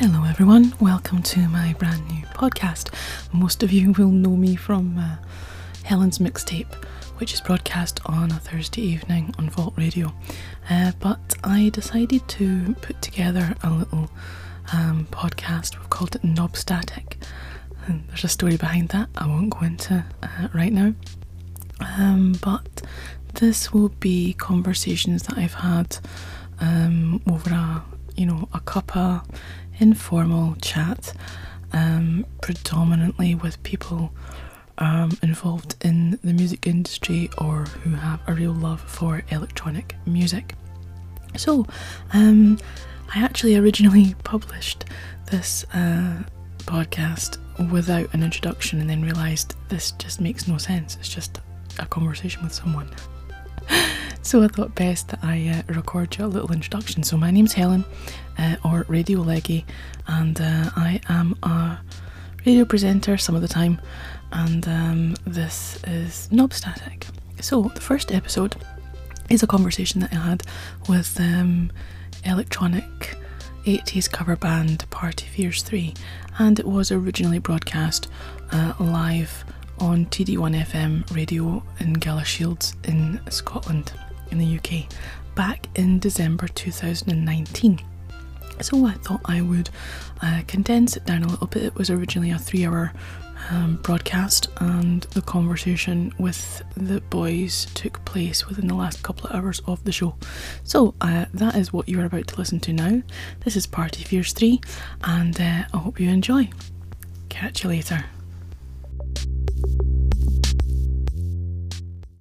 Hello, everyone. Welcome to my brand new podcast. Most of you will know me from uh, Helen's Mixtape, which is broadcast on a Thursday evening on Vault Radio. Uh, but I decided to put together a little um, podcast. We've called it Knob Static. And there's a story behind that I won't go into uh, right now. Um, but this will be conversations that I've had um, over a you know a cuppa informal chat, um, predominantly with people um, involved in the music industry or who have a real love for electronic music. So, um, I actually originally published this uh, podcast without an introduction and then realised this just makes no sense. It's just a conversation with someone. So I thought best that I uh, record you a little introduction. So my name's Helen, uh, or Radio Leggy, and uh, I am a radio presenter some of the time, and um, this is Knob Static. So the first episode is a conversation that I had with um, electronic 80s cover band Party Fears 3, and it was originally broadcast uh, live on TD1FM radio in Galashiels in Scotland, in the UK, back in December 2019. So I thought I would uh, condense it down a little bit. It was originally a three hour um, broadcast, and the conversation with the boys took place within the last couple of hours of the show. So uh, that is what you are about to listen to now. This is Party Fears 3, and uh, I hope you enjoy. Catch you later.